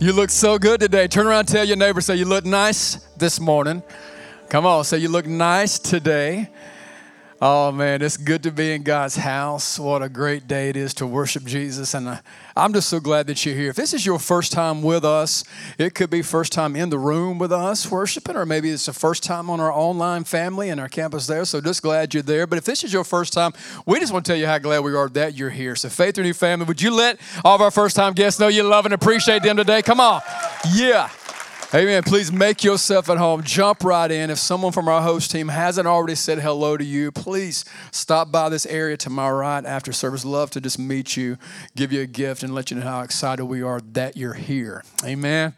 You look so good today. Turn around tell your neighbor, say, You look nice this morning. Come on, say, You look nice today. Oh man, it's good to be in God's house. What a great day it is to worship Jesus. And uh, I'm just so glad that you're here. If this is your first time with us, it could be first time in the room with us worshiping, or maybe it's the first time on our online family and our campus there. So just glad you're there. But if this is your first time, we just want to tell you how glad we are that you're here. So Faith Renewed family, would you let all of our first time guests know you love and appreciate them today? Come on. Yeah. Amen. Please make yourself at home. Jump right in. If someone from our host team hasn't already said hello to you, please stop by this area to my right after service. Love to just meet you, give you a gift, and let you know how excited we are that you're here. Amen.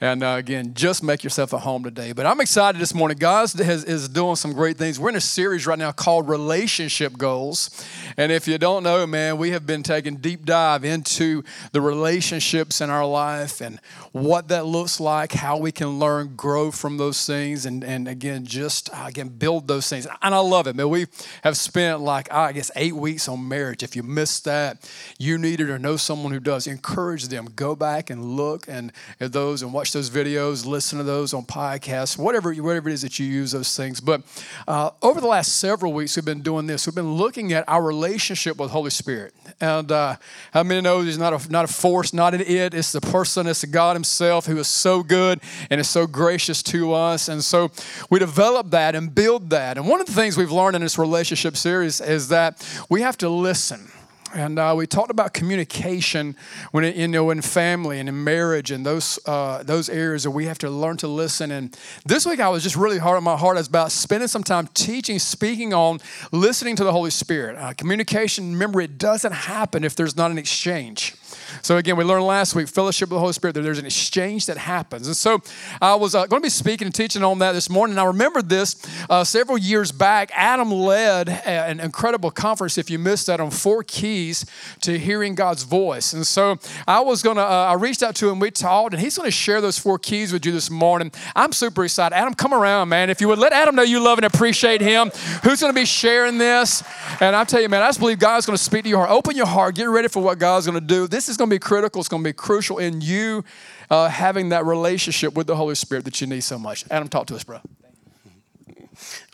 And uh, again, just make yourself at home today. But I'm excited this morning. God has, is doing some great things. We're in a series right now called Relationship Goals. And if you don't know, man, we have been taking deep dive into the relationships in our life and what that looks like how we can learn, grow from those things, and, and again, just uh, again, build those things. And I love it, man. We have spent like, I guess, eight weeks on marriage. If you missed that, you need it or know someone who does, encourage them. Go back and look and at those and watch those videos, listen to those on podcasts, whatever, whatever it is that you use those things. But uh, over the last several weeks, we've been doing this. We've been looking at our relationship with Holy Spirit. And uh, how many know He's not a, not a force, not an it, it's the person, it's the God Himself who is so good good and is so gracious to us. And so we develop that and build that. And one of the things we've learned in this relationship series is that we have to listen. And uh, we talked about communication when it, you know in family and in marriage and those uh, those areas that we have to learn to listen. And this week I was just really hard on my heart. I was about spending some time teaching, speaking on listening to the Holy Spirit. Uh, communication. Remember, it doesn't happen if there's not an exchange. So again, we learned last week, fellowship with the Holy Spirit, that there's an exchange that happens. And so I was uh, going to be speaking and teaching on that this morning. I remembered this uh, several years back. Adam led an incredible conference, if you missed that, on four keys to hearing God's voice. And so I was going to, uh, I reached out to him, we talked, and he's going to share those four keys with you this morning. I'm super excited. Adam, come around, man. If you would let Adam know you love and appreciate him, who's going to be sharing this? And I tell you, man, I just believe God's going to speak to your heart. Open your heart, get ready for what God's going to do. This is going to be critical. It's going to be crucial in you uh, having that relationship with the Holy Spirit that you need so much. Adam, talk to us, bro.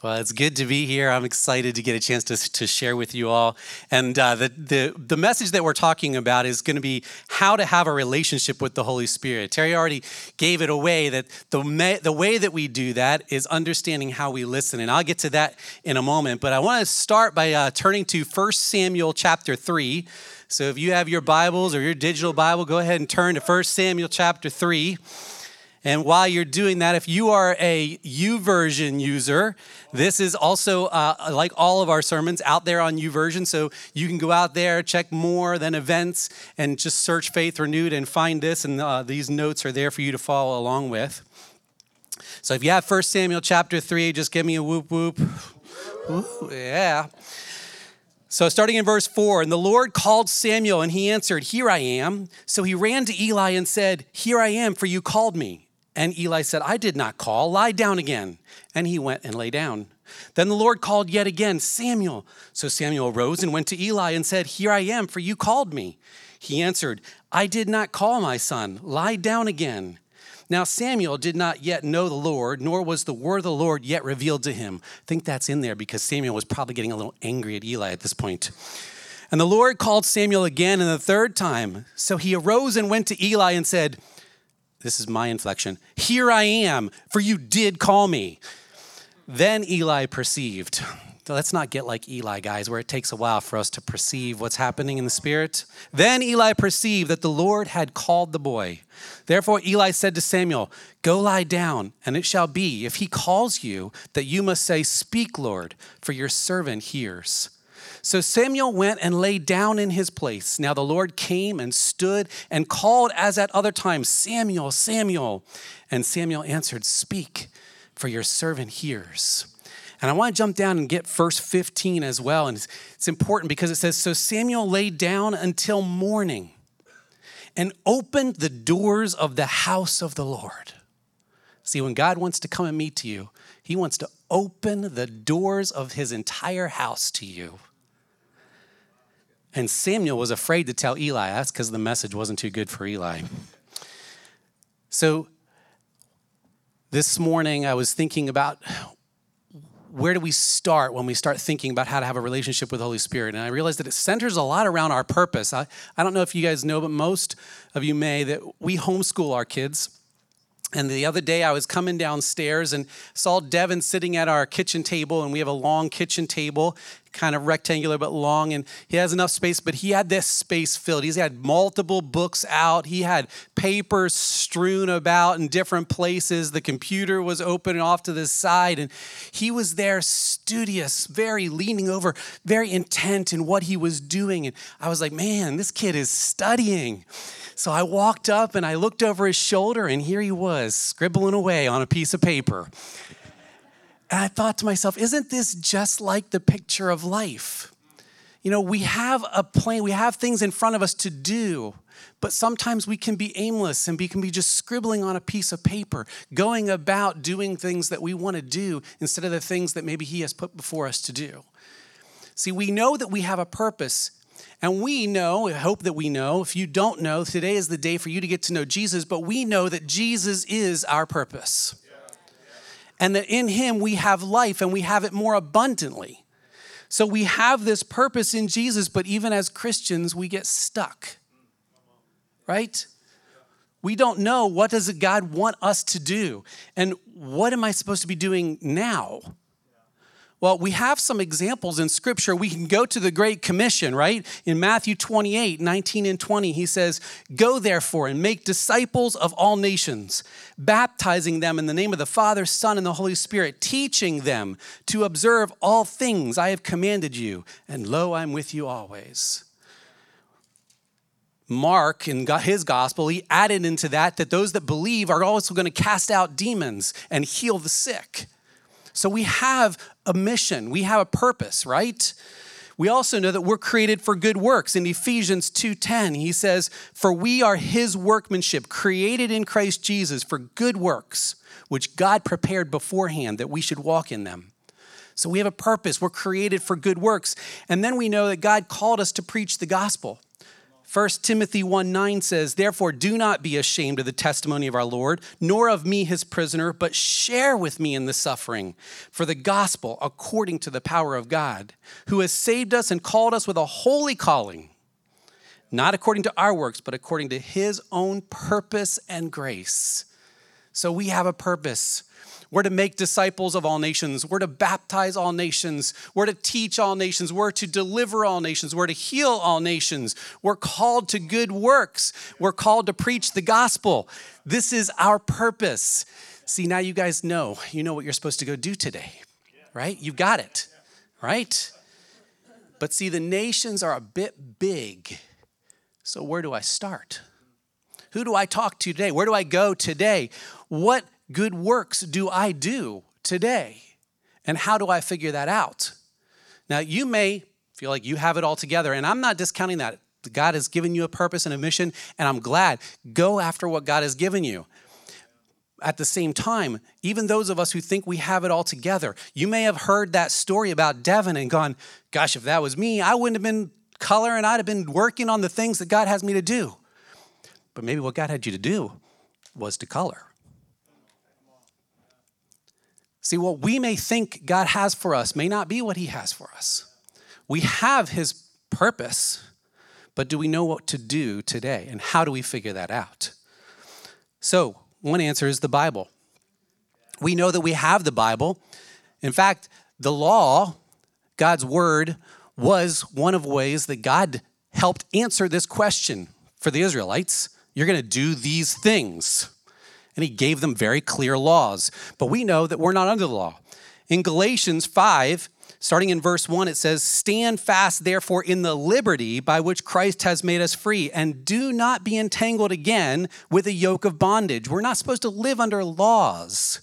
Well, it's good to be here. I'm excited to get a chance to, to share with you all. And uh, the, the, the message that we're talking about is going to be how to have a relationship with the Holy Spirit. Terry already gave it away that the, me, the way that we do that is understanding how we listen. And I'll get to that in a moment. But I want to start by uh, turning to 1 Samuel chapter 3. So if you have your Bibles or your digital Bible, go ahead and turn to 1 Samuel chapter 3. And while you're doing that, if you are a YouVersion user, this is also uh, like all of our sermons out there on YouVersion. So you can go out there, check more than events, and just search Faith Renewed and find this. And uh, these notes are there for you to follow along with. So if you have 1 Samuel chapter 3, just give me a whoop whoop. Ooh, yeah. So, starting in verse 4, and the Lord called Samuel, and he answered, Here I am. So he ran to Eli and said, Here I am, for you called me. And Eli said, I did not call, lie down again. And he went and lay down. Then the Lord called yet again, Samuel. So Samuel rose and went to Eli and said, Here I am, for you called me. He answered, I did not call my son, lie down again. Now, Samuel did not yet know the Lord, nor was the word of the Lord yet revealed to him. I think that's in there because Samuel was probably getting a little angry at Eli at this point. And the Lord called Samuel again and the third time. So he arose and went to Eli and said, This is my inflection, Here I am, for you did call me. Then Eli perceived let's not get like Eli, guys, where it takes a while for us to perceive what's happening in the spirit. Then Eli perceived that the Lord had called the boy. Therefore, Eli said to Samuel, Go lie down, and it shall be, if he calls you, that you must say, Speak, Lord, for your servant hears. So Samuel went and lay down in his place. Now the Lord came and stood and called as at other times, Samuel, Samuel. And Samuel answered, Speak for your servant hears. And I want to jump down and get verse 15 as well. And it's, it's important because it says, So Samuel lay down until morning and opened the doors of the house of the Lord. See, when God wants to come and meet you, he wants to open the doors of his entire house to you. And Samuel was afraid to tell Eli. That's because the message wasn't too good for Eli. So this morning I was thinking about where do we start when we start thinking about how to have a relationship with the Holy Spirit? And I realized that it centers a lot around our purpose. I, I don't know if you guys know, but most of you may, that we homeschool our kids. And the other day, I was coming downstairs and saw Devin sitting at our kitchen table, and we have a long kitchen table, kind of rectangular but long, and he has enough space, but he had this space filled. He's had multiple books out, he had papers strewn about in different places. The computer was open off to the side, and he was there studious, very leaning over, very intent in what he was doing. And I was like, man, this kid is studying. So I walked up and I looked over his shoulder, and here he was, scribbling away on a piece of paper. And I thought to myself, isn't this just like the picture of life? You know, we have a plan, we have things in front of us to do, but sometimes we can be aimless and we can be just scribbling on a piece of paper, going about doing things that we want to do instead of the things that maybe He has put before us to do. See, we know that we have a purpose and we know, I hope that we know, if you don't know, today is the day for you to get to know Jesus, but we know that Jesus is our purpose. And that in him we have life and we have it more abundantly. So we have this purpose in Jesus, but even as Christians, we get stuck. Right? We don't know what does God want us to do? And what am I supposed to be doing now? Well, we have some examples in scripture. We can go to the Great Commission, right? In Matthew 28 19 and 20, he says, Go therefore and make disciples of all nations, baptizing them in the name of the Father, Son, and the Holy Spirit, teaching them to observe all things I have commanded you. And lo, I'm with you always. Mark, in his gospel, he added into that that those that believe are also going to cast out demons and heal the sick. So we have a mission, we have a purpose, right? We also know that we're created for good works. In Ephesians 2:10, he says, "For we are his workmanship, created in Christ Jesus for good works, which God prepared beforehand that we should walk in them." So we have a purpose. We're created for good works. And then we know that God called us to preach the gospel. 1 Timothy 1 9 says, Therefore, do not be ashamed of the testimony of our Lord, nor of me, his prisoner, but share with me in the suffering for the gospel according to the power of God, who has saved us and called us with a holy calling, not according to our works, but according to his own purpose and grace. So we have a purpose. We're to make disciples of all nations. We're to baptize all nations. We're to teach all nations. We're to deliver all nations. We're to heal all nations. We're called to good works. We're called to preach the gospel. This is our purpose. See, now you guys know. You know what you're supposed to go do today, right? You've got it, right? But see, the nations are a bit big. So where do I start? Who do I talk to today? Where do I go today? What good works do I do today? And how do I figure that out? Now, you may feel like you have it all together, and I'm not discounting that. God has given you a purpose and a mission, and I'm glad. Go after what God has given you. At the same time, even those of us who think we have it all together, you may have heard that story about Devin and gone, Gosh, if that was me, I wouldn't have been color and I'd have been working on the things that God has me to do. But maybe what God had you to do was to color. See, what we may think God has for us may not be what He has for us. We have His purpose, but do we know what to do today? And how do we figure that out? So, one answer is the Bible. We know that we have the Bible. In fact, the law, God's word, was one of ways that God helped answer this question for the Israelites. You're going to do these things and he gave them very clear laws. But we know that we're not under the law. In Galatians 5, starting in verse 1, it says, Stand fast, therefore, in the liberty by which Christ has made us free, and do not be entangled again with a yoke of bondage. We're not supposed to live under laws.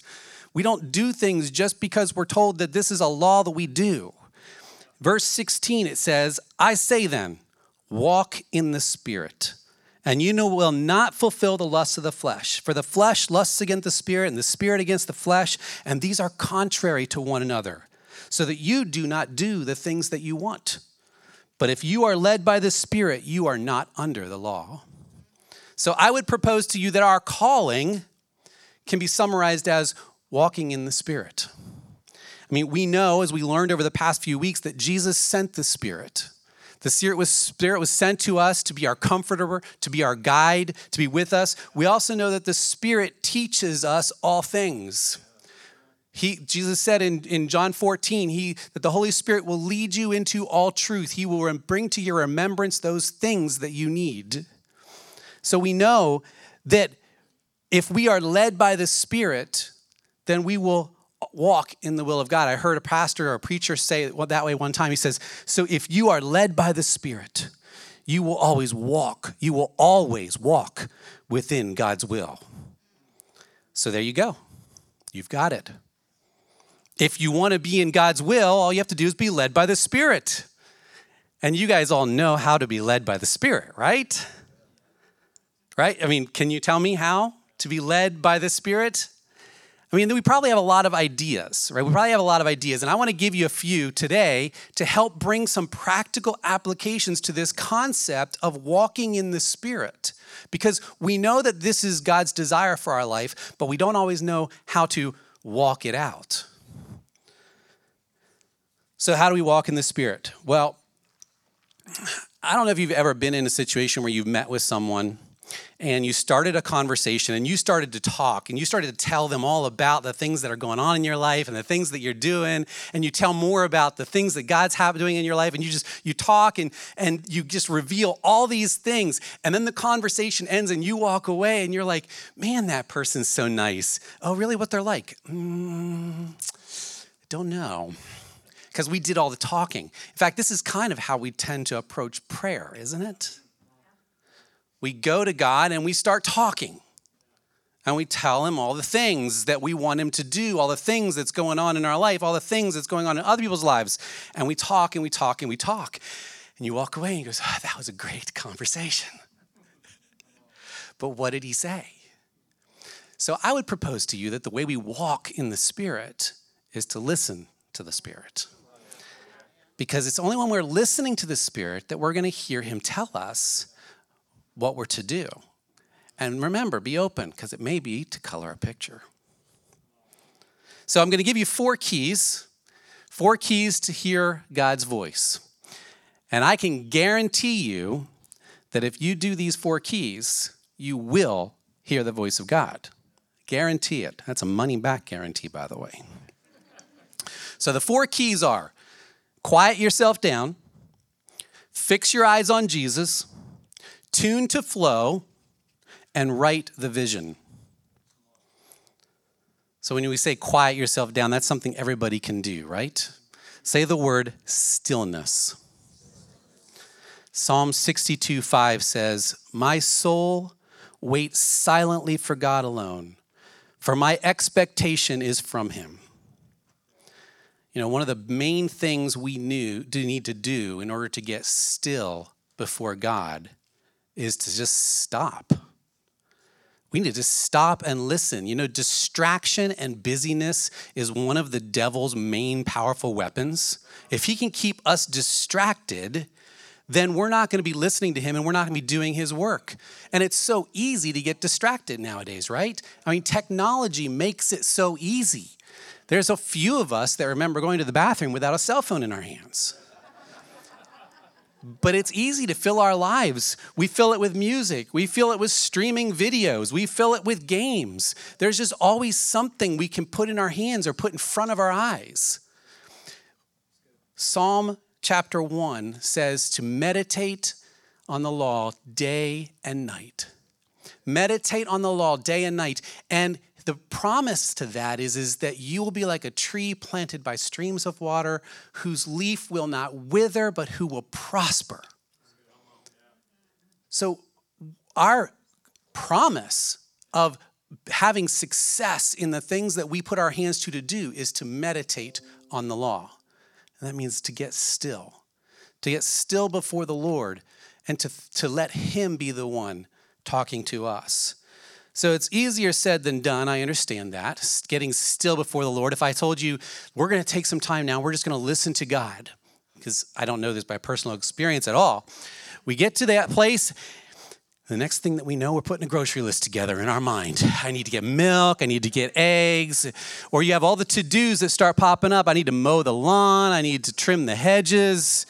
We don't do things just because we're told that this is a law that we do. Verse 16, it says, I say then, walk in the Spirit, and you know will not fulfill the lusts of the flesh. For the flesh lusts against the Spirit, and the Spirit against the flesh, and these are contrary to one another, so that you do not do the things that you want. But if you are led by the Spirit, you are not under the law. So I would propose to you that our calling can be summarized as walking in the Spirit. I mean, we know, as we learned over the past few weeks, that Jesus sent the Spirit. The Spirit was, Spirit was sent to us to be our comforter, to be our guide, to be with us. We also know that the Spirit teaches us all things. He, Jesus said in, in John 14, he, that the Holy Spirit will lead you into all truth. He will bring to your remembrance those things that you need. So we know that if we are led by the Spirit, then we will walk in the will of God. I heard a pastor or a preacher say it that way one time. He says, So if you are led by the Spirit, you will always walk, you will always walk within God's will. So there you go. You've got it. If you want to be in God's will, all you have to do is be led by the Spirit. And you guys all know how to be led by the Spirit, right? right? I mean, can you tell me how to be led by the Spirit? I mean, we probably have a lot of ideas, right? We mm-hmm. probably have a lot of ideas, and I want to give you a few today to help bring some practical applications to this concept of walking in the Spirit. Because we know that this is God's desire for our life, but we don't always know how to walk it out. So, how do we walk in the Spirit? Well, I don't know if you've ever been in a situation where you've met with someone and you started a conversation and you started to talk and you started to tell them all about the things that are going on in your life and the things that you're doing and you tell more about the things that God's doing in your life and you just you talk and and you just reveal all these things and then the conversation ends and you walk away and you're like man that person's so nice. Oh really? What they're like? Mm, don't know. Because we did all the talking. In fact this is kind of how we tend to approach prayer isn't it we go to God and we start talking. And we tell him all the things that we want him to do, all the things that's going on in our life, all the things that's going on in other people's lives. And we talk and we talk and we talk. And you walk away and he goes, oh, That was a great conversation. but what did he say? So I would propose to you that the way we walk in the Spirit is to listen to the Spirit. Because it's only when we're listening to the Spirit that we're going to hear him tell us what we're to do. And remember, be open because it may be to color a picture. So I'm going to give you four keys, four keys to hear God's voice. And I can guarantee you that if you do these four keys, you will hear the voice of God. Guarantee it. That's a money back guarantee, by the way. So the four keys are quiet yourself down, fix your eyes on Jesus, tune to flow, and write the vision. So when we say quiet yourself down, that's something everybody can do, right? Say the word stillness. Psalm 62 5 says, My soul waits silently for God alone, for my expectation is from him. You know, one of the main things we knew do need to do in order to get still before God is to just stop. We need to stop and listen. You know, distraction and busyness is one of the devil's main powerful weapons. If he can keep us distracted, then we're not going to be listening to him and we're not going to be doing his work. And it's so easy to get distracted nowadays, right? I mean, technology makes it so easy. There's a few of us that remember going to the bathroom without a cell phone in our hands. But it's easy to fill our lives. We fill it with music. We fill it with streaming videos. We fill it with games. There's just always something we can put in our hands or put in front of our eyes. Psalm chapter 1 says to meditate on the law day and night. Meditate on the law day and night. And the promise to that is, is that you will be like a tree planted by streams of water, whose leaf will not wither, but who will prosper. So, our promise of having success in the things that we put our hands to to do is to meditate on the law. And that means to get still, to get still before the Lord and to, to let Him be the one talking to us. So it's easier said than done. I understand that. Getting still before the Lord. If I told you, we're going to take some time now, we're just going to listen to God, because I don't know this by personal experience at all. We get to that place. The next thing that we know, we're putting a grocery list together in our mind. I need to get milk, I need to get eggs, or you have all the to dos that start popping up. I need to mow the lawn, I need to trim the hedges.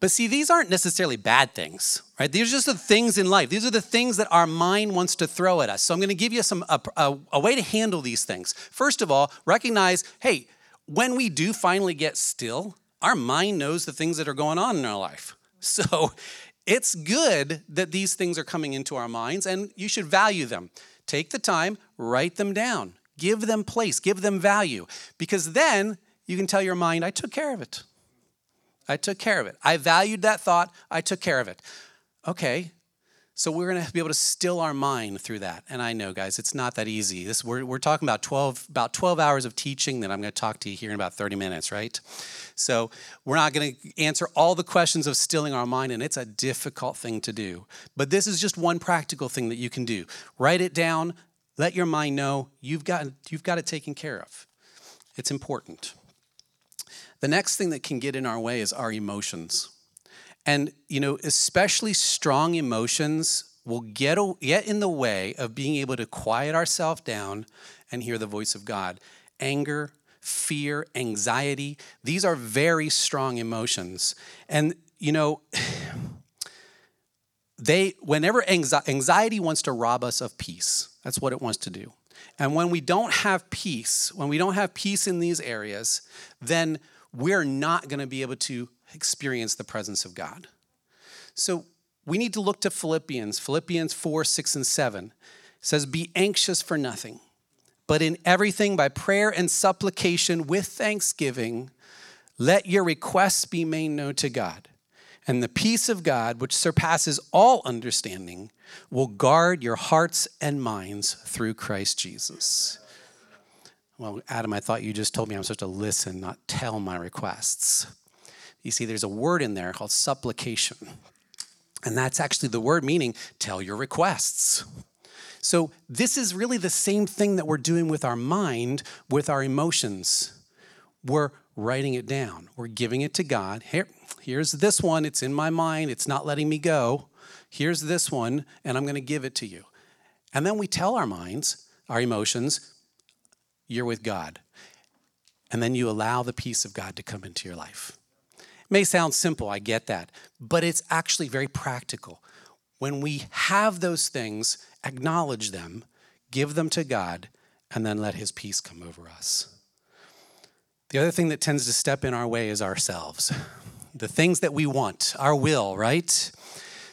But see, these aren't necessarily bad things, right? These are just the things in life. These are the things that our mind wants to throw at us. So I'm going to give you some a, a, a way to handle these things. First of all, recognize, hey, when we do finally get still, our mind knows the things that are going on in our life. So it's good that these things are coming into our minds, and you should value them. Take the time, write them down, give them place, give them value, because then you can tell your mind, I took care of it. I took care of it. I valued that thought. I took care of it. Okay, so we're going to be able to still our mind through that. And I know, guys, it's not that easy. This we're, we're talking about 12 about 12 hours of teaching that I'm going to talk to you here in about 30 minutes, right? So we're not going to answer all the questions of stilling our mind, and it's a difficult thing to do. But this is just one practical thing that you can do. Write it down. Let your mind know you've got you've got it taken care of. It's important. The next thing that can get in our way is our emotions. And, you know, especially strong emotions will get, get in the way of being able to quiet ourselves down and hear the voice of God. Anger, fear, anxiety, these are very strong emotions. And, you know, they, whenever anxiety wants to rob us of peace, that's what it wants to do. And when we don't have peace, when we don't have peace in these areas, then we're not going to be able to experience the presence of God. So we need to look to Philippians, Philippians 4, 6, and 7. It says, Be anxious for nothing, but in everything by prayer and supplication with thanksgiving, let your requests be made known to God. And the peace of God, which surpasses all understanding, will guard your hearts and minds through Christ Jesus. Well, Adam, I thought you just told me I'm supposed to listen, not tell my requests. You see, there's a word in there called supplication. And that's actually the word meaning tell your requests. So, this is really the same thing that we're doing with our mind, with our emotions. We're writing it down, we're giving it to God. Here, here's this one, it's in my mind, it's not letting me go. Here's this one, and I'm going to give it to you. And then we tell our minds, our emotions, you're with God. And then you allow the peace of God to come into your life. It may sound simple, I get that, but it's actually very practical. When we have those things, acknowledge them, give them to God, and then let His peace come over us. The other thing that tends to step in our way is ourselves. The things that we want, our will, right?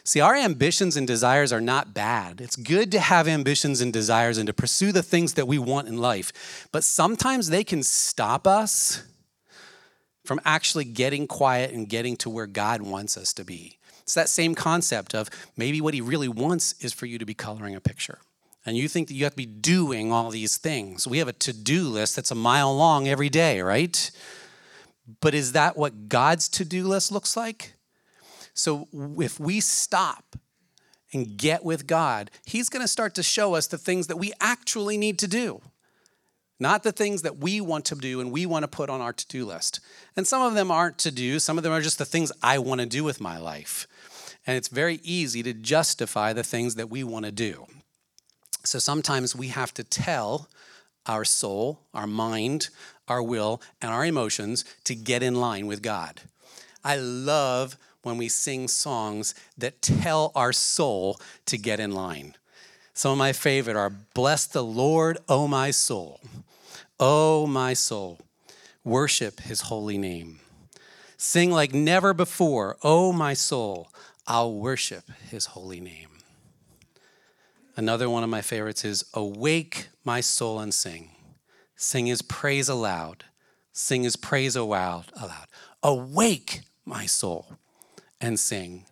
See, our ambitions and desires are not bad. It's good to have ambitions and desires and to pursue the things that we want in life. But sometimes they can stop us from actually getting quiet and getting to where God wants us to be. It's that same concept of maybe what He really wants is for you to be coloring a picture. And you think that you have to be doing all these things. We have a to do list that's a mile long every day, right? But is that what God's to do list looks like? So if we stop and get with God, He's going to start to show us the things that we actually need to do, not the things that we want to do and we want to put on our to do list. And some of them aren't to do, some of them are just the things I want to do with my life. And it's very easy to justify the things that we want to do. So sometimes we have to tell our soul, our mind, our will, and our emotions to get in line with God. I love when we sing songs that tell our soul to get in line. Some of my favorite are Bless the Lord, O my soul. O my soul, worship his holy name. Sing like never before, O my soul, I'll worship his holy name. Another one of my favorites is Awake, my soul, and sing. Sing his praise aloud. Sing his praise aloud. aloud. Awake, my soul and sing.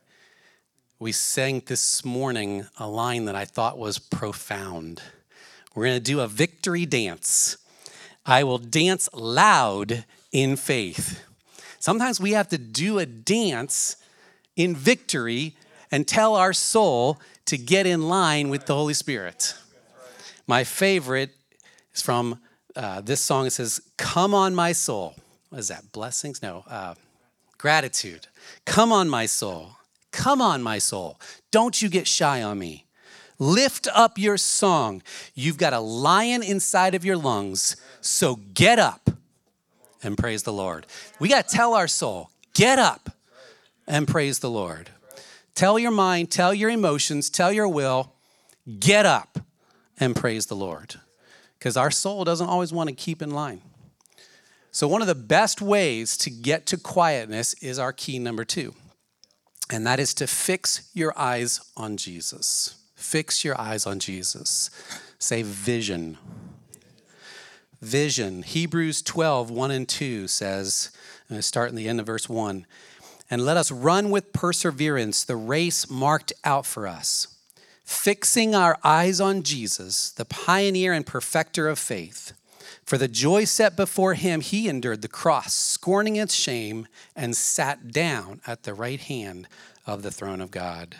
We sang this morning a line that I thought was profound. We're going to do a victory dance. I will dance loud in faith. Sometimes we have to do a dance in victory and tell our soul to get in line with the Holy Spirit. My favorite is from uh, this song. It says, Come on, my soul. What is that? Blessings? No, uh, gratitude. Come on, my soul. Come on, my soul. Don't you get shy on me. Lift up your song. You've got a lion inside of your lungs, so get up and praise the Lord. We got to tell our soul, get up and praise the Lord. Tell your mind, tell your emotions, tell your will, get up and praise the Lord. Because our soul doesn't always want to keep in line. So, one of the best ways to get to quietness is our key number two, and that is to fix your eyes on Jesus. Fix your eyes on Jesus. Say vision. Vision. Hebrews 12, 1 and 2 says, and I start in the end of verse 1 and let us run with perseverance the race marked out for us, fixing our eyes on Jesus, the pioneer and perfecter of faith. For the joy set before him, he endured the cross, scorning its shame, and sat down at the right hand of the throne of God.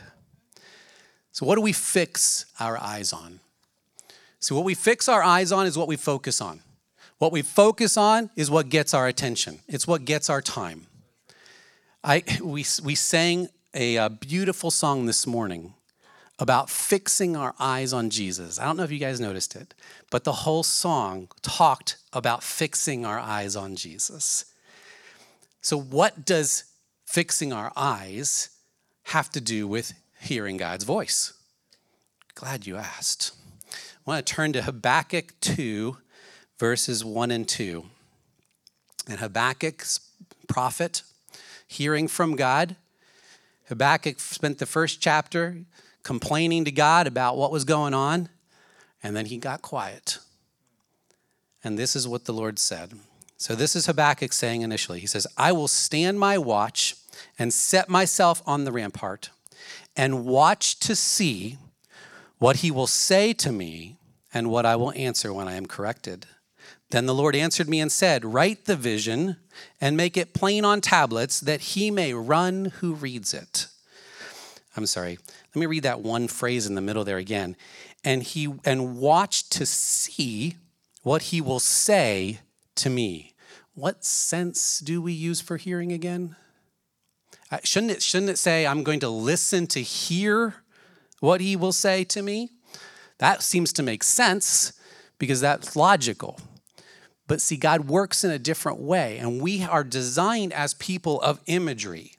So, what do we fix our eyes on? So, what we fix our eyes on is what we focus on. What we focus on is what gets our attention, it's what gets our time. I, we, we sang a, a beautiful song this morning about fixing our eyes on Jesus. I don't know if you guys noticed it, but the whole song talked about fixing our eyes on Jesus. So, what does fixing our eyes have to do with hearing God's voice? Glad you asked. I want to turn to Habakkuk 2, verses 1 and 2. And Habakkuk's prophet, hearing from God. Habakkuk spent the first chapter complaining to God about what was going on, and then he got quiet. And this is what the Lord said. So, this is Habakkuk saying initially He says, I will stand my watch and set myself on the rampart and watch to see what he will say to me and what I will answer when I am corrected. Then the Lord answered me and said, Write the vision and make it plain on tablets that he may run who reads it. I'm sorry. Let me read that one phrase in the middle there again. And he and watch to see what he will say to me. What sense do we use for hearing again? Uh, shouldn't it shouldn't it say I'm going to listen to hear what he will say to me? That seems to make sense because that's logical. But see, God works in a different way, and we are designed as people of imagery.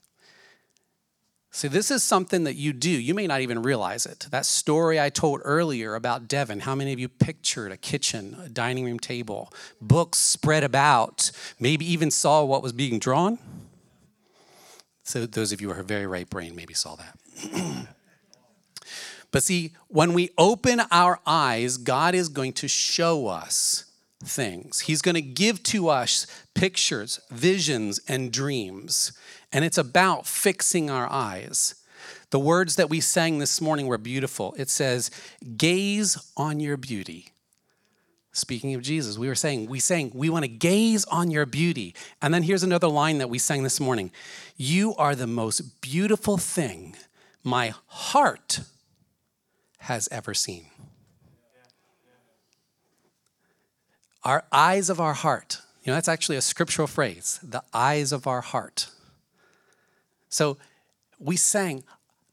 See, this is something that you do. You may not even realize it. That story I told earlier about Devon, how many of you pictured a kitchen, a dining room table, books spread about, maybe even saw what was being drawn? So, those of you who are very right brain maybe saw that. but see, when we open our eyes, God is going to show us things. He's going to give to us pictures, visions, and dreams. And it's about fixing our eyes. The words that we sang this morning were beautiful. It says, Gaze on your beauty. Speaking of Jesus, we were saying, we sang, we want to gaze on your beauty. And then here's another line that we sang this morning You are the most beautiful thing my heart has ever seen. Our eyes of our heart. You know, that's actually a scriptural phrase, the eyes of our heart. So we sang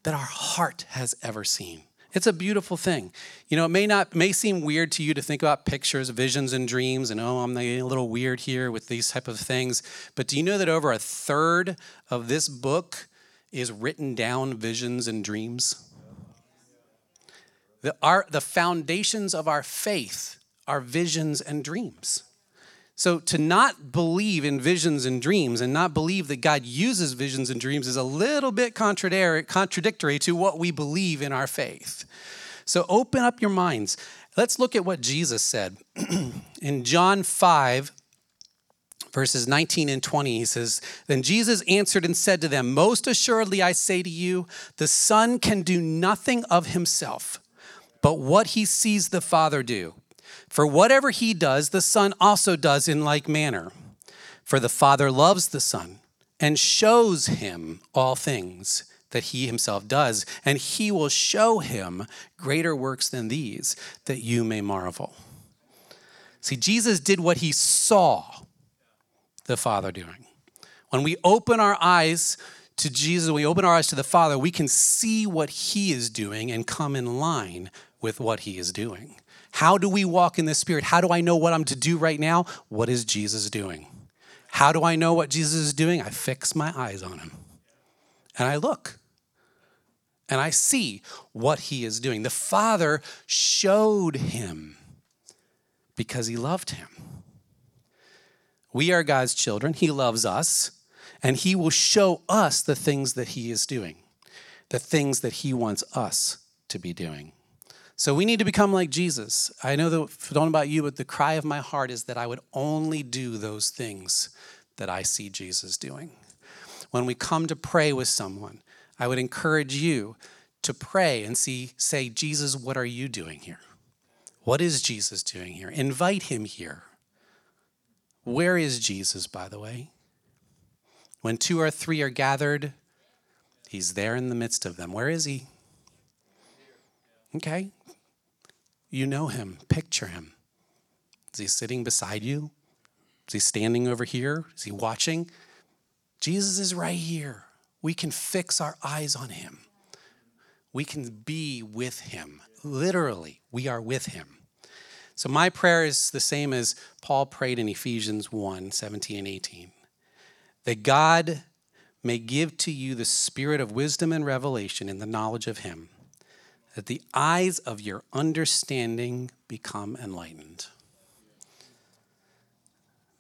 that our heart has ever seen. It's a beautiful thing. You know, it may not may seem weird to you to think about pictures, visions, and dreams, and oh, I'm a little weird here with these type of things. But do you know that over a third of this book is written down visions and dreams? The, our, the foundations of our faith are visions and dreams. So to not believe in visions and dreams and not believe that God uses visions and dreams is a little bit contradictory to what we believe in our faith. So open up your minds. Let's look at what Jesus said. in John 5, verses 19 and 20, he says, Then Jesus answered and said to them, Most assuredly I say to you, the Son can do nothing of himself, but what he sees the Father do For whatever he does, the Son also does in like manner. For the Father loves the Son and shows him all things that he himself does, and he will show him greater works than these, that you may marvel. See, Jesus did what he saw the Father doing. When we open our eyes to Jesus, we open our eyes to the Father, we can see what he is doing and come in line with what he is doing. How do we walk in the Spirit? How do I know what I'm to do right now? What is Jesus doing? How do I know what Jesus is doing? I fix my eyes on him and I look and I see what he is doing. The Father showed him because he loved him. We are God's children. He loves us, and he will show us the things that he is doing, the things that he wants us to be doing. So we need to become like Jesus. I know that, I don't know about you, but the cry of my heart is that I would only do those things that I see Jesus doing. When we come to pray with someone, I would encourage you to pray and see, say, Jesus, what are you doing here? What is Jesus doing here? Invite him here. Where is Jesus, by the way? When two or three are gathered, he's there in the midst of them. Where is he? Okay. You know him. Picture him. Is he sitting beside you? Is he standing over here? Is he watching? Jesus is right here. We can fix our eyes on him. We can be with him. Literally, we are with him. So my prayer is the same as Paul prayed in Ephesians 1 17 and 18. That God may give to you the spirit of wisdom and revelation in the knowledge of him, that the eyes of your understanding become enlightened.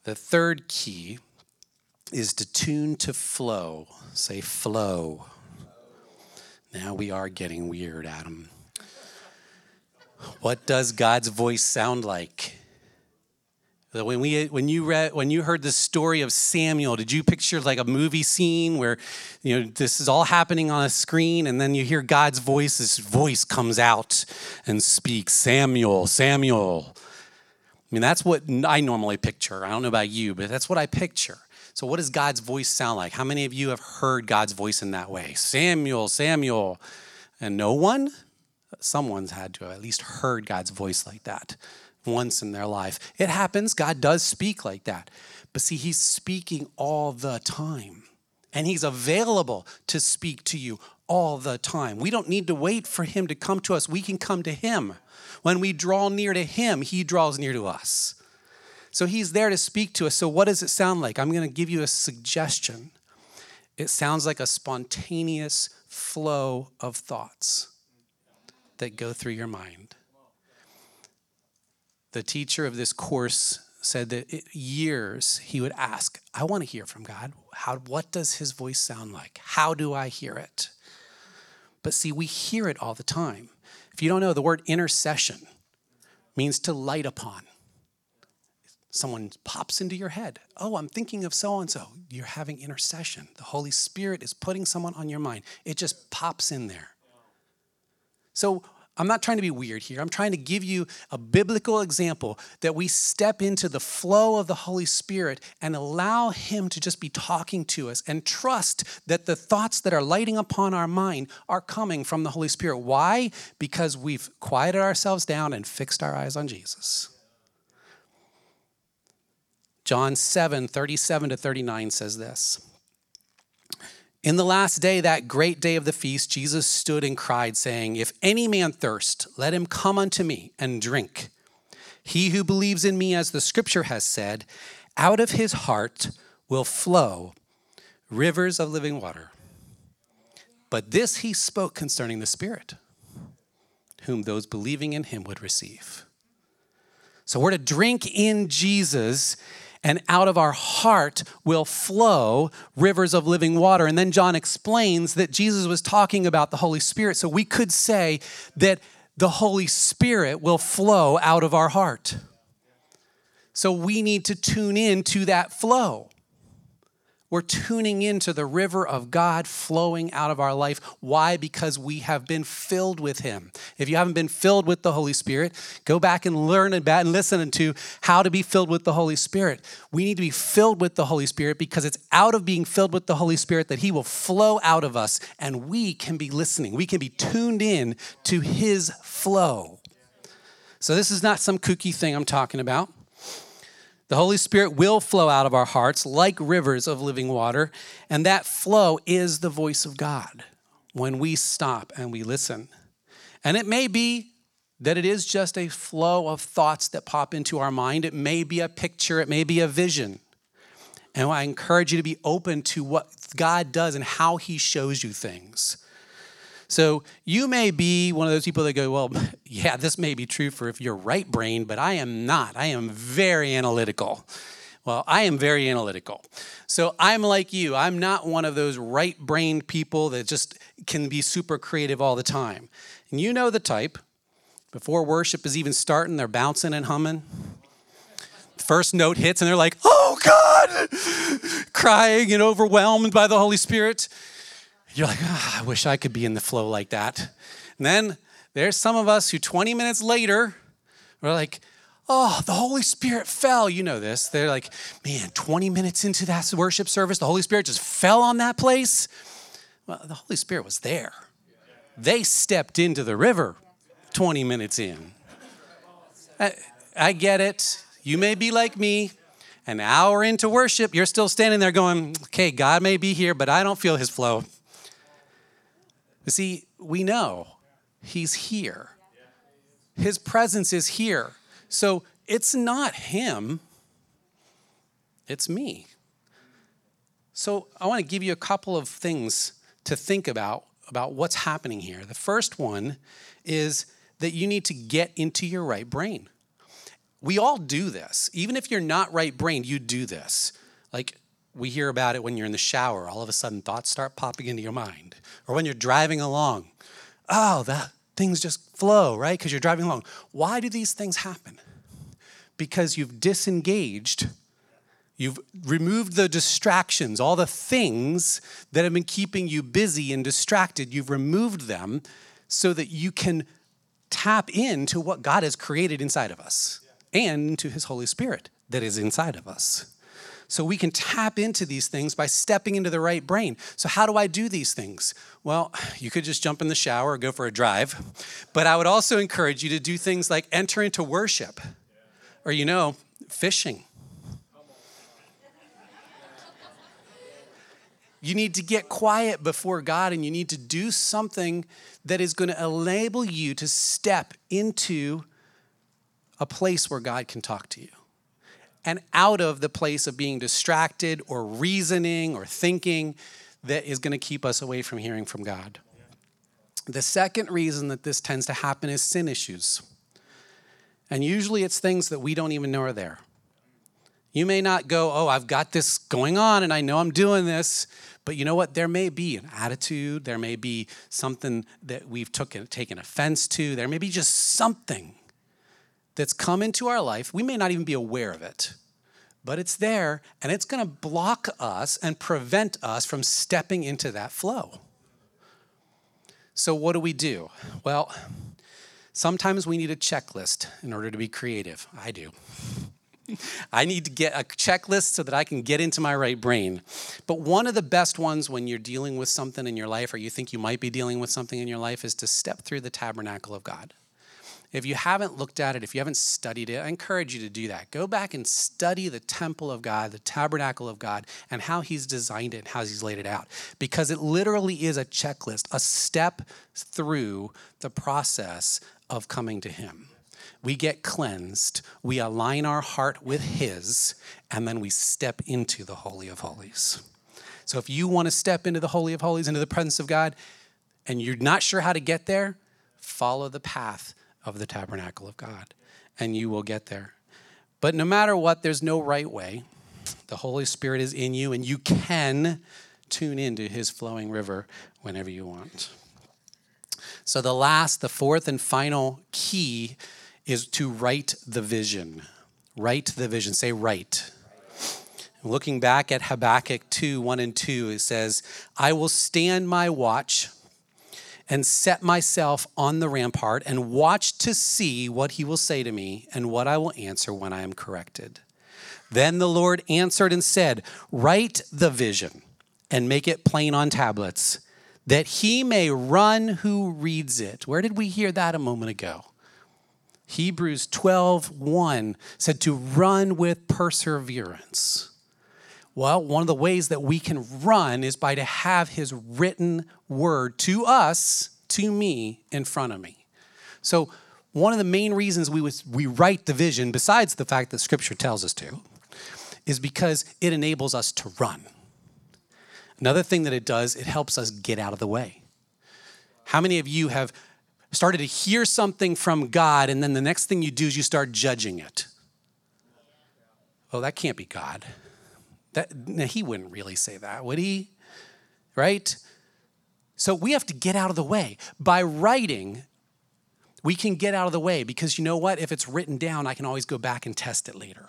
The third key is to tune to flow. Say flow. Now we are getting weird, Adam. What does God's voice sound like? When, we, when, you read, when you heard the story of Samuel, did you picture like a movie scene where you know this is all happening on a screen and then you hear God's voice, this voice comes out and speaks, Samuel, Samuel. I mean, that's what I normally picture. I don't know about you, but that's what I picture. So, what does God's voice sound like? How many of you have heard God's voice in that way? Samuel, Samuel. And no one? someone's had to have at least heard God's voice like that once in their life. It happens, God does speak like that. But see, He's speaking all the time, and He's available to speak to you all the time. We don't need to wait for Him to come to us, we can come to Him. When we draw near to Him, He draws near to us. So He's there to speak to us. So, what does it sound like? I'm going to give you a suggestion. It sounds like a spontaneous flow of thoughts that go through your mind. The teacher of this course said that years he would ask, I want to hear from God. How, what does his voice sound like? How do I hear it? But see, we hear it all the time. If you don't know, the word intercession means to light upon. Someone pops into your head. Oh, I'm thinking of so and so. You're having intercession. The Holy Spirit is putting someone on your mind. It just pops in there. So I'm not trying to be weird here. I'm trying to give you a biblical example that we step into the flow of the Holy Spirit and allow Him to just be talking to us and trust that the thoughts that are lighting upon our mind are coming from the Holy Spirit. Why? Because we've quieted ourselves down and fixed our eyes on Jesus. John 7 37 to 39 says this. In the last day, that great day of the feast, Jesus stood and cried, saying, If any man thirst, let him come unto me and drink. He who believes in me, as the scripture has said, out of his heart will flow rivers of living water. But this he spoke concerning the Spirit, whom those believing in him would receive. So we're to drink in Jesus and out of our heart will flow rivers of living water. And then John explains that Jesus was talking about the Holy Spirit. So we could say that the Holy Spirit will flow out of our heart. So we need to tune in to that flow. We're tuning into the river of God flowing out of our life. Why? Because we have been filled with Him. If you haven't been filled with the Holy Spirit, go back and learn about and listen to how to be filled with the Holy Spirit. We need to be filled with the Holy Spirit because it's out of being filled with the Holy Spirit that He will flow out of us and we can be listening. We can be tuned in to His flow. So, this is not some kooky thing I'm talking about. The Holy Spirit will flow out of our hearts like rivers of living water, and that flow is the voice of God when we stop and we listen. And it may be that it is just a flow of thoughts that pop into our mind. It may be a picture, it may be a vision. And I encourage you to be open to what God does and how He shows you things. So you may be one of those people that go, well, yeah, this may be true for if you're right brain, but I am not. I am very analytical. Well, I am very analytical. So I'm like you. I'm not one of those right brained people that just can be super creative all the time. And you know the type. Before worship is even starting, they're bouncing and humming. First note hits, and they're like, oh God, crying and overwhelmed by the Holy Spirit. You're like, oh, I wish I could be in the flow like that. And then there's some of us who 20 minutes later, we're like, oh, the Holy Spirit fell. You know this. They're like, man, 20 minutes into that worship service, the Holy Spirit just fell on that place. Well, the Holy Spirit was there. They stepped into the river 20 minutes in. I, I get it. You may be like me. An hour into worship, you're still standing there going, okay, God may be here, but I don't feel his flow. You see, we know He's here. His presence is here. So it's not Him, it's me. So I want to give you a couple of things to think about about what's happening here. The first one is that you need to get into your right brain. We all do this. Even if you're not right brained, you do this. Like we hear about it when you're in the shower, all of a sudden thoughts start popping into your mind or when you're driving along. Oh, the things just flow, right? Because you're driving along. Why do these things happen? Because you've disengaged, you've removed the distractions, all the things that have been keeping you busy and distracted, you've removed them so that you can tap into what God has created inside of us and to his Holy Spirit that is inside of us. So we can tap into these things by stepping into the right brain. So, how do I do these things? Well, you could just jump in the shower or go for a drive. But I would also encourage you to do things like enter into worship or, you know, fishing. You need to get quiet before God and you need to do something that is going to enable you to step into a place where God can talk to you and out of the place of being distracted or reasoning or thinking that is going to keep us away from hearing from God. The second reason that this tends to happen is sin issues. And usually it's things that we don't even know are there. You may not go, Oh, I've got this going on and I know I'm doing this. But you know what? There may be an attitude, there may be something that we've taken, taken offense to, there may be just something that's come into our life. We may not even be aware of it, but it's there and it's going to block us and prevent us from stepping into that flow. So, what do we do? Well, sometimes we need a checklist in order to be creative. I do. I need to get a checklist so that I can get into my right brain. But one of the best ones when you're dealing with something in your life or you think you might be dealing with something in your life is to step through the tabernacle of God. If you haven't looked at it, if you haven't studied it, I encourage you to do that. Go back and study the temple of God, the tabernacle of God, and how He's designed it and how He's laid it out. Because it literally is a checklist, a step through the process of coming to Him. We get cleansed, we align our heart with His, and then we step into the Holy of Holies. So if you want to step into the Holy of Holies, into the presence of God, and you're not sure how to get there, follow the path of the tabernacle of God, and you will get there. But no matter what, there's no right way. The Holy Spirit is in you, and you can tune into his flowing river whenever you want. So, the last, the fourth and final key is to write the vision. Write the vision. Say, write. Looking back at Habakkuk 2 1 and 2, it says, I will stand my watch and set myself on the rampart and watch to see what he will say to me and what I will answer when I am corrected. Then the Lord answered and said, Write the vision and make it plain on tablets, that he may run who reads it. Where did we hear that a moment ago? Hebrews 12 1 said to run with perseverance. Well, one of the ways that we can run is by to have his written word to us, to me, in front of me. So, one of the main reasons we, was, we write the vision, besides the fact that scripture tells us to, is because it enables us to run. Another thing that it does, it helps us get out of the way. How many of you have started to hear something from God and then the next thing you do is you start judging it? Oh, that can't be God. That, he wouldn't really say that, would he? Right? So we have to get out of the way. By writing, we can get out of the way because you know what? If it's written down, I can always go back and test it later.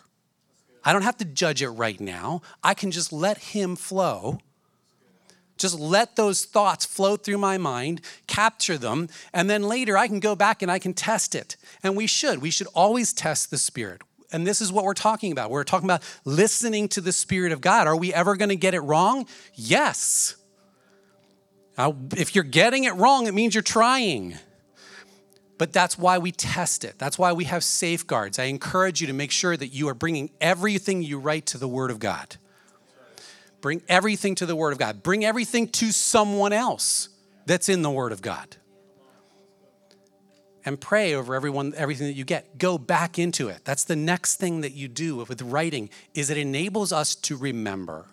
I don't have to judge it right now. I can just let him flow. Just let those thoughts flow through my mind, capture them, and then later I can go back and I can test it. And we should. We should always test the Spirit and this is what we're talking about. We're talking about listening to the Spirit of God. Are we ever going to get it wrong? Yes. Now, if you're getting it wrong, it means you're trying. But that's why we test it. That's why we have safeguards. I encourage you to make sure that you are bringing everything you write to the Word of God. Bring everything to the Word of God. Bring everything to someone else that's in the Word of God and pray over everyone everything that you get go back into it that's the next thing that you do with writing is it enables us to remember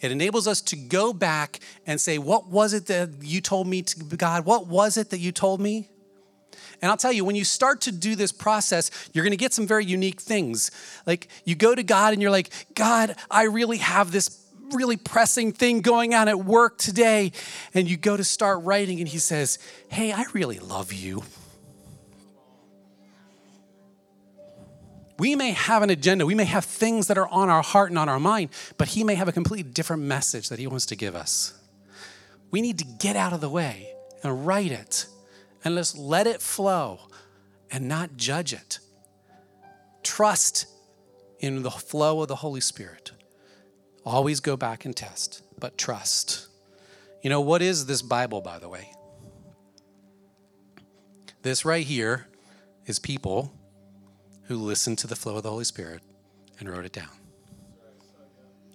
it enables us to go back and say what was it that you told me to god what was it that you told me and I'll tell you, when you start to do this process, you're going to get some very unique things. Like you go to God and you're like, God, I really have this really pressing thing going on at work today. And you go to start writing, and He says, Hey, I really love you. We may have an agenda, we may have things that are on our heart and on our mind, but He may have a completely different message that He wants to give us. We need to get out of the way and write it and let's let it flow and not judge it. Trust in the flow of the Holy Spirit. Always go back and test, but trust. You know, what is this Bible, by the way? This right here is people who listened to the flow of the Holy Spirit and wrote it down.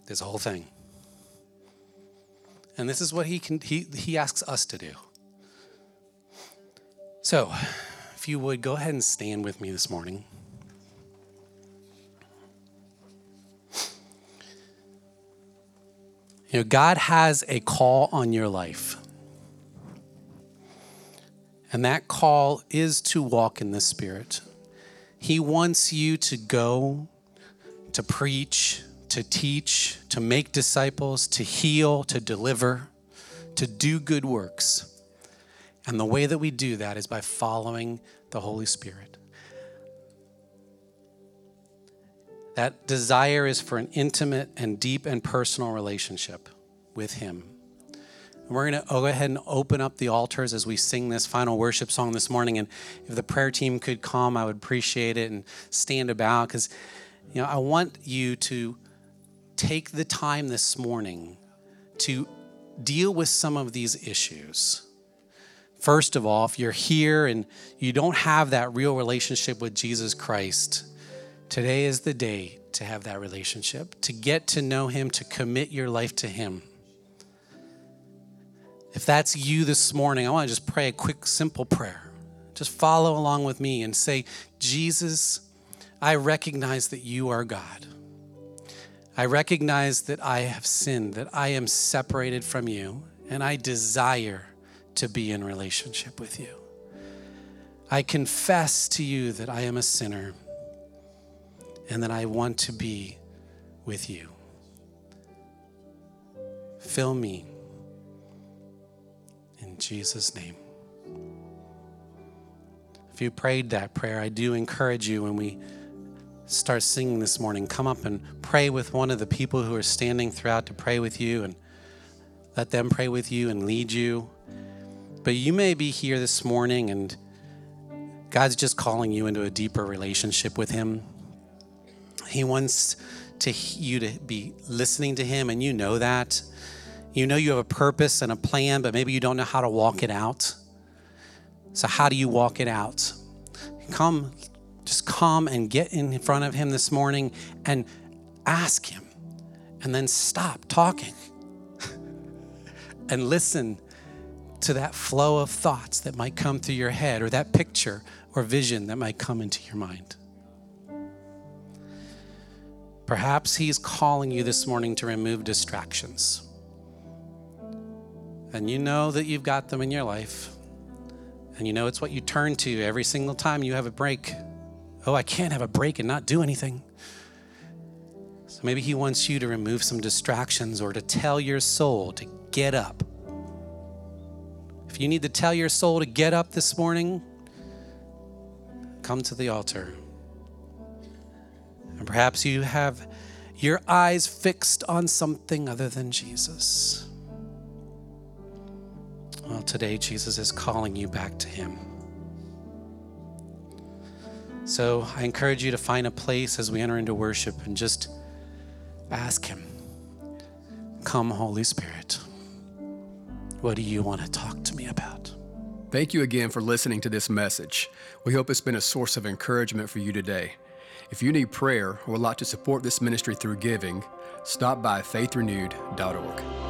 This whole thing. And this is what he, can, he, he asks us to do. So, if you would go ahead and stand with me this morning. You know, God has a call on your life. And that call is to walk in the Spirit. He wants you to go, to preach, to teach, to make disciples, to heal, to deliver, to do good works. And the way that we do that is by following the Holy Spirit. That desire is for an intimate and deep and personal relationship with Him. We're going to go ahead and open up the altars as we sing this final worship song this morning. And if the prayer team could come, I would appreciate it and stand about because, you know, I want you to take the time this morning to deal with some of these issues. First of all, if you're here and you don't have that real relationship with Jesus Christ, today is the day to have that relationship, to get to know Him, to commit your life to Him. If that's you this morning, I want to just pray a quick, simple prayer. Just follow along with me and say, Jesus, I recognize that you are God. I recognize that I have sinned, that I am separated from you, and I desire to be in relationship with you. I confess to you that I am a sinner and that I want to be with you. Fill me Jesus' name. If you prayed that prayer, I do encourage you when we start singing this morning, come up and pray with one of the people who are standing throughout to pray with you and let them pray with you and lead you. But you may be here this morning and God's just calling you into a deeper relationship with Him. He wants to you to be listening to Him, and you know that. You know you have a purpose and a plan, but maybe you don't know how to walk it out. So, how do you walk it out? Come, just come and get in front of Him this morning and ask Him, and then stop talking and listen to that flow of thoughts that might come through your head or that picture or vision that might come into your mind. Perhaps He's calling you this morning to remove distractions. And you know that you've got them in your life. And you know it's what you turn to every single time you have a break. Oh, I can't have a break and not do anything. So maybe He wants you to remove some distractions or to tell your soul to get up. If you need to tell your soul to get up this morning, come to the altar. And perhaps you have your eyes fixed on something other than Jesus. Well, today Jesus is calling you back to Him. So I encourage you to find a place as we enter into worship and just ask Him, Come, Holy Spirit. What do you want to talk to me about? Thank you again for listening to this message. We hope it's been a source of encouragement for you today. If you need prayer or would like to support this ministry through giving, stop by faithrenewed.org.